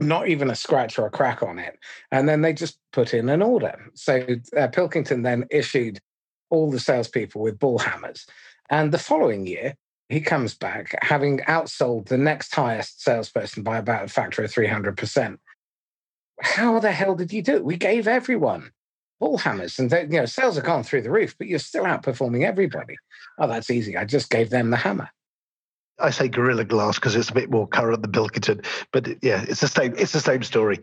not even a scratch or a crack on it. And then they just put in an order. So uh, Pilkington then issued all the salespeople with ball hammers. And the following year, he comes back having outsold the next highest salesperson by about a factor of 300%. How the hell did you do it? We gave everyone ball hammers and they, you know sales have gone through the roof, but you're still outperforming everybody. Oh, that's easy. I just gave them the hammer. I say Gorilla Glass because it's a bit more current than Pilkington, but yeah, it's the same. It's the same story.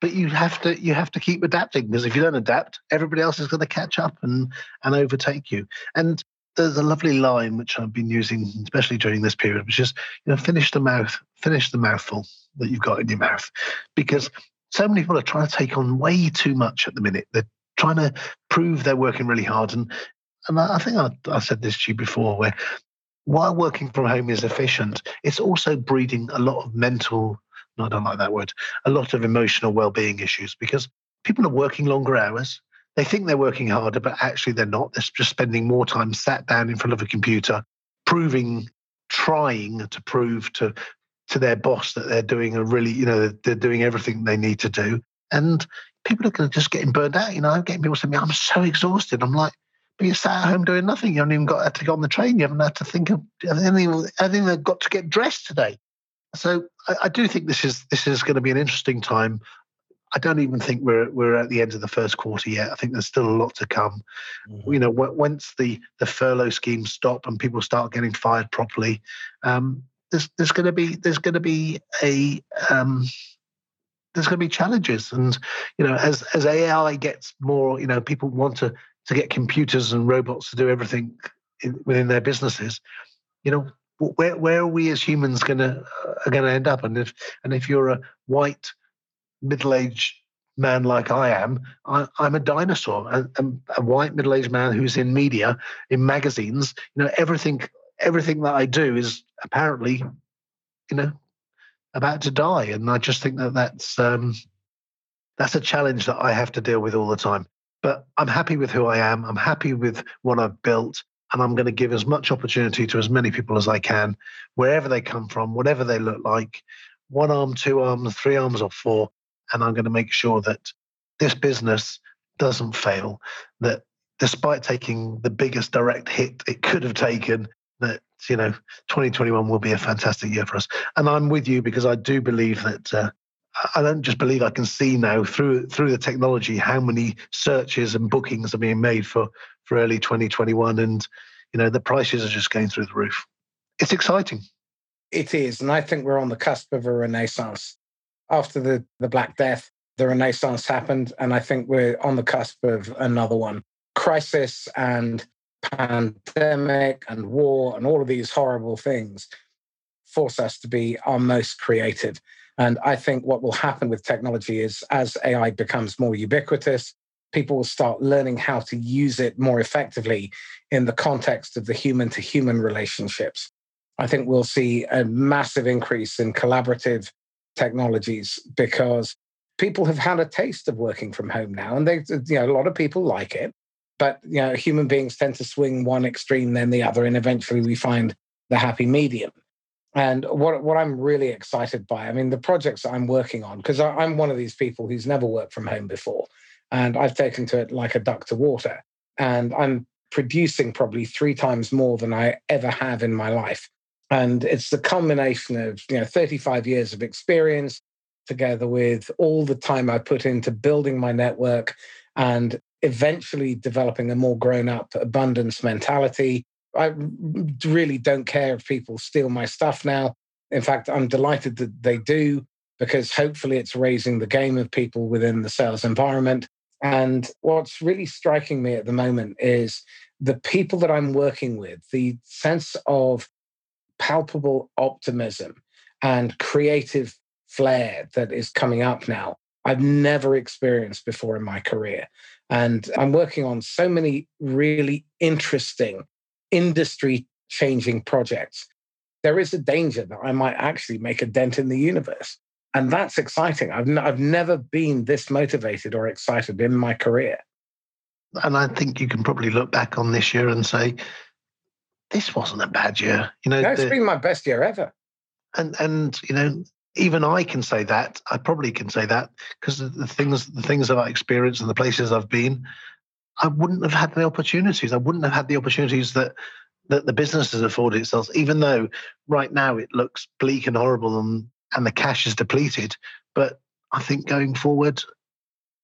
But you have to you have to keep adapting because if you don't adapt, everybody else is going to catch up and and overtake you. And there's a lovely line which I've been using, especially during this period, which is you know finish the mouth, finish the mouthful that you've got in your mouth, because so many people are trying to take on way too much at the minute. They're trying to prove they're working really hard, and and I think I, I said this to you before, where while working from home is efficient, it's also breeding a lot of mental. No, I don't like that word. A lot of emotional well-being issues because people are working longer hours they think they're working harder, but actually they're not. They're just spending more time sat down in front of a computer, proving, trying to prove to to their boss that they're doing a really, you know, they're doing everything they need to do. And people are going to just getting burned out. You know, I'm getting people saying, "I'm so exhausted." I'm like, but you're sat at home doing nothing. You haven't even got to go on the train. You haven't had to think of anything. Anything they've got to get dressed today. So I, I, do think this is this is going to be an interesting time. I don't even think we're we're at the end of the first quarter yet. I think there's still a lot to come. Mm-hmm. You know, once the the furlough schemes stop and people start getting fired properly, um, there's there's going to be there's going to be a um, there's going to be challenges, and you know, as as AI gets more, you know, people want to to get computers and robots to do everything in, within their businesses. You know, where where are we as humans going to uh, are going to end up? And if and if you're a white middle-aged man like I am, I, am a dinosaur, a, a white middle-aged man who's in media, in magazines. You know, everything, everything that I do is apparently, you know, about to die, and I just think that that's um, that's a challenge that I have to deal with all the time. But I'm happy with who I am. I'm happy with what I've built, and I'm going to give as much opportunity to as many people as I can, wherever they come from, whatever they look like, one arm, two arms, three arms, or four and I'm going to make sure that this business doesn't fail. That despite taking the biggest direct hit it could have taken, that you know 2021 will be a fantastic year for us. And I'm with you because I do believe that. Uh, I don't just believe I can see now through through the technology how many searches and bookings are being made for for early 2021, and you know the prices are just going through the roof. It's exciting. It is, and I think we're on the cusp of a renaissance after the, the Black Death, the Renaissance happened, and I think we're on the cusp of another one. Crisis and pandemic and war and all of these horrible things force us to be our most creative. And I think what will happen with technology is as AI becomes more ubiquitous, people will start learning how to use it more effectively in the context of the human to human relationships. I think we'll see a massive increase in collaborative technologies because people have had a taste of working from home now, and they, you know, a lot of people like it. But you know, human beings tend to swing one extreme, then the other, and eventually we find the happy medium. And what what I'm really excited by, I mean, the projects I'm working on, because I'm one of these people who's never worked from home before, and I've taken to it like a duck to water, and I'm producing probably three times more than I ever have in my life. And it's the culmination of you know 35 years of experience together with all the time I put into building my network and eventually developing a more grown up abundance mentality. I really don't care if people steal my stuff now. In fact, I'm delighted that they do because hopefully it's raising the game of people within the sales environment. And what's really striking me at the moment is the people that I'm working with, the sense of palpable optimism and creative flair that is coming up now I've never experienced before in my career. And I'm working on so many really interesting industry changing projects. There is a danger that I might actually make a dent in the universe. And that's exciting. I've, n- I've never been this motivated or excited in my career. And I think you can probably look back on this year and say, this wasn't a bad year. You know, no, it's the, been my best year ever. And and you know, even I can say that. I probably can say that because the things the things that I experienced and the places I've been, I wouldn't have had the opportunities. I wouldn't have had the opportunities that that the business has afforded itself. Even though right now it looks bleak and horrible and and the cash is depleted, but I think going forward,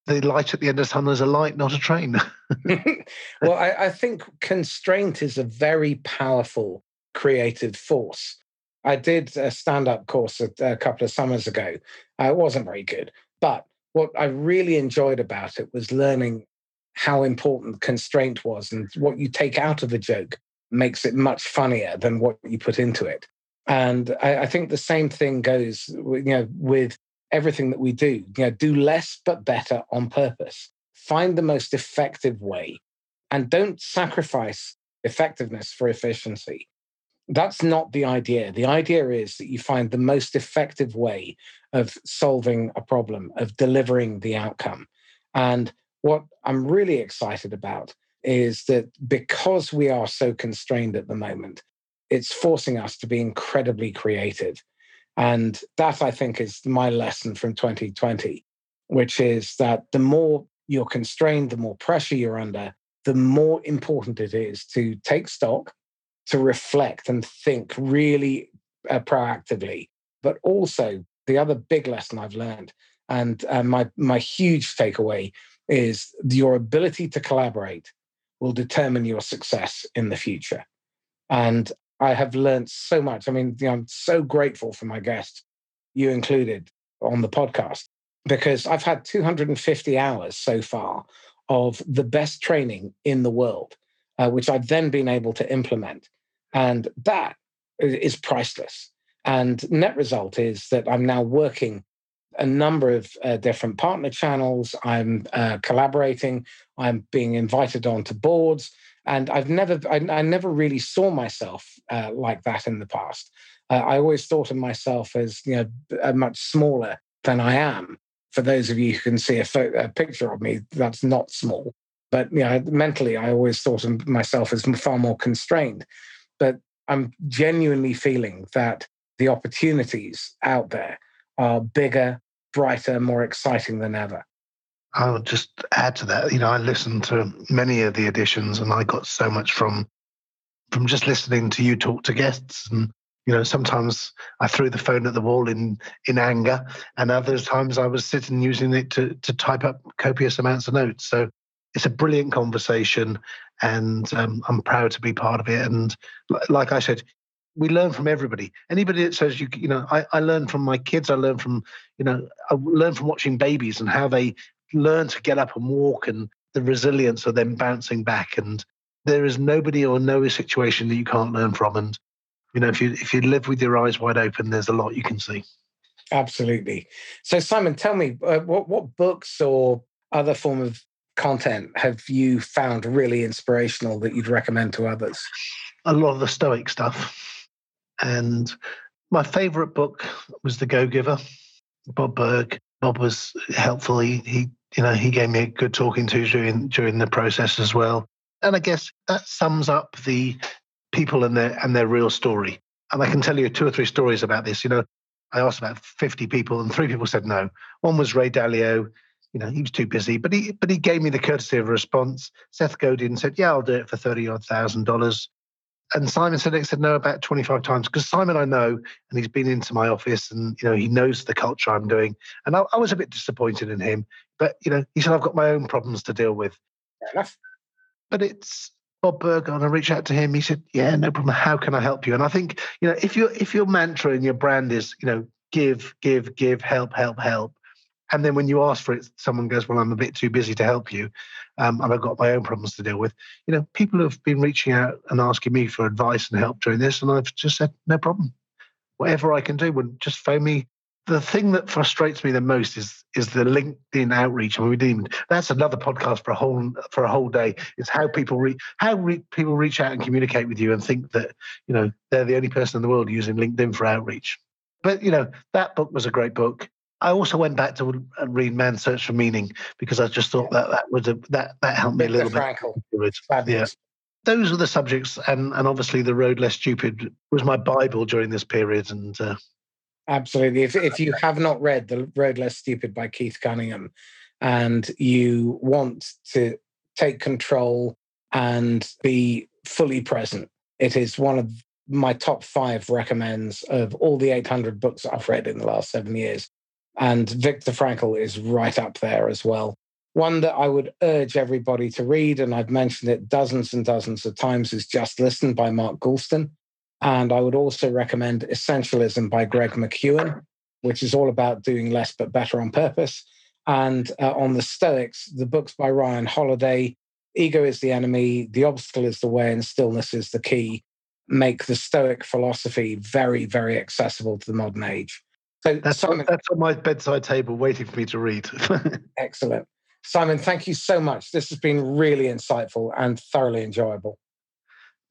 the light at the end of the tunnel is a light, not a train. well, I, I, think constraint is a very powerful creative force. I did a stand up course a, a, couple of summers ago. Uh, it wasn't very good, but what I really enjoyed about it was learning how important constraint was and what you take out of a joke makes it much funnier than what you put into it. And I, I think the same thing goes, you know, with everything that we do. You know, do less but better on purpose. Find the most effective way, and don't sacrifice effectiveness for efficiency. That's not the idea. The idea is that you find the most effective way of solving a problem, of delivering the outcome. And what I'm really excited about is that because we are so constrained at the moment, it's forcing us to be incredibly creative. And that, I think, is my lesson from 2020, which is that the more you're constrained, the more pressure you're under, the more important it is to take stock, to reflect and think really uh, proactively. But also, the other big lesson I've learned, and uh, my, my huge takeaway, is your ability to collaborate will determine your success in the future. And I have learned so much. I mean, you know, I'm so grateful for my guests, you included, on the podcast, because I've had 250 hours so far of the best training in the world, uh, which I've then been able to implement. And that is priceless. And net result is that I'm now working a number of uh, different partner channels. I'm uh, collaborating. I'm being invited onto boards and I've never, I, I never really saw myself uh, like that in the past. Uh, I always thought of myself as, you know, much smaller than I am. For those of you who can see a, a picture of me, that's not small. But you know, mentally, I always thought of myself as far more constrained. I'm genuinely feeling that the opportunities out there are bigger, brighter, more exciting than ever. I would just add to that. You know, I listened to many of the editions, and I got so much from from just listening to you talk to guests. And you know, sometimes I threw the phone at the wall in in anger, and other times I was sitting using it to to type up copious amounts of notes. So it's a brilliant conversation, and um, I'm proud to be part of it. And like I said, we learn from everybody. Anybody that says you, you know, I, I learn from my kids. I learn from, you know, I learn from watching babies and how they learn to get up and walk and the resilience of them bouncing back. And there is nobody or no situation that you can't learn from. And you know, if you if you live with your eyes wide open, there's a lot you can see. Absolutely. So, Simon, tell me uh, what what books or other form of content have you found really inspirational that you'd recommend to others? A lot of the Stoic stuff, and my favorite book was The Go Giver, Bob Burg. Bob was helpful. He, he you know, he gave me a good talking to during during the process as well. And I guess that sums up the people and their and their real story. And I can tell you two or three stories about this. You know, I asked about 50 people, and three people said no. One was Ray Dalio. You know, he was too busy, but he but he gave me the courtesy of a response. Seth Godin said, "Yeah, I'll do it for thirty odd thousand dollars." and Simon Sinek said no about 25 times. Because Simon I know and he's been into my office and you know he knows the culture I'm doing. And I, I, was a bit disappointed in him but you know he said I've got my own problems to deal with. But it's Bob Burger and I reached out to him. He said yeah no problem. How can I help you? And I think you know if your if your mantra and your brand is you know give give give help help help and then when you ask for it, someone goes, "Well, I'm a bit too busy to help you, um, and I've got my own problems to deal with." You know, people have been reaching out and asking me for advice and help during this, and I've just said, "No problem. Whatever I can do, would just phone me." The thing that frustrates me the most is is the LinkedIn outreach. I mean, we didn't. That's another podcast for a whole for a whole day. It's how people reach how re, people reach out and communicate with you and think that you know they're the only person in the world using LinkedIn for outreach. But you know that book was a great book I also went back to read Man's Search for Meaning because I just thought that that was a that that helped me a little Frankl. bit. Yeah. Those are the subjects, and and obviously the Road Less Stupid was my bible during this period, and. Uh, Absolutely. If if you have not read The Road Less Stupid by Keith Cunningham, and you want to take control and be fully present, it is one of my top five recommends of all the 800 books I've read in the last seven years. And Viktor Frankl is right up there as well. One that I would urge everybody to read, and I've mentioned it dozens and dozens of times, is Just Listen by Mark Goulston. And I would also recommend Essentialism by Greg McKeown, which is all about doing less but better on purpose. And uh, on the Stoics, the books by Ryan Holiday, Ego is the enemy, The obstacle is the way, and Stillness is the key, make the Stoic philosophy very, very accessible to the modern age. So that's, Simon, on, that's on my bedside table waiting for me to read. excellent. Simon, thank you so much. This has been really insightful and thoroughly enjoyable.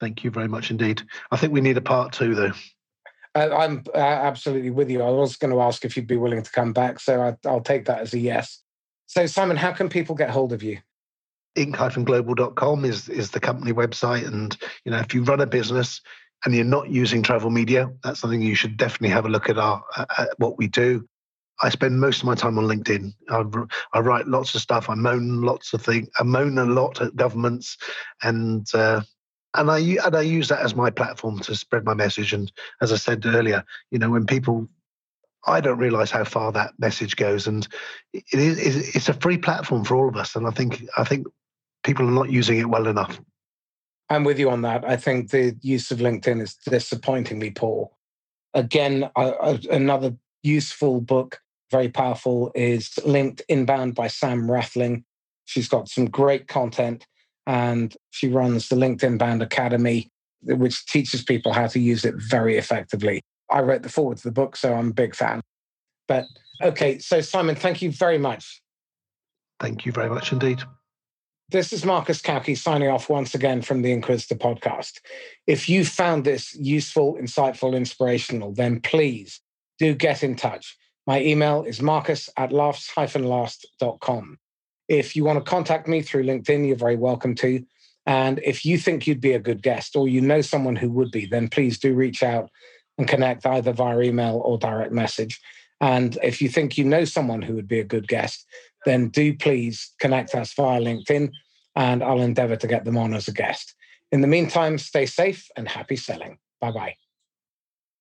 Thank you very much indeed. I think we need a part two, though. Uh, I'm uh, absolutely with you. I was going to ask if you'd be willing to come back, so I, I'll take that as a yes. So, Simon, how can people get hold of you? ink-global.com is is the company website and you know if you run a business and you're not using travel media, that's something you should definitely have a look at our at what we do. I spend most of my time on LinkedIn. I, I write lots of stuff. I moan lots of things. I moan a lot at governments, and uh, and I and I use that as my platform to spread my message. And as I said earlier, you know, when people, I don't realize how far that message goes, and it is it's a free platform for all of us. And I think I think people are not using it well enough. I'm with you on that. I think the use of LinkedIn is disappointingly poor. Again, uh, another useful book, very powerful, is Linked Inbound by Sam Rathling. She's got some great content and she runs the LinkedIn Inbound Academy, which teaches people how to use it very effectively. I wrote the forward to the book, so I'm a big fan. But okay, so Simon, thank you very much. Thank you very much indeed. This is Marcus Cauchi signing off once again from the Inquisitor podcast. If you found this useful, insightful, inspirational, then please do get in touch. My email is marcus at laughs-last.com. If you want to contact me through LinkedIn, you're very welcome to. And if you think you'd be a good guest or you know someone who would be, then please do reach out and connect either via email or direct message. And if you think you know someone who would be a good guest, then do please connect us via LinkedIn and I'll endeavor to get them on as a guest. In the meantime, stay safe and happy selling. Bye bye.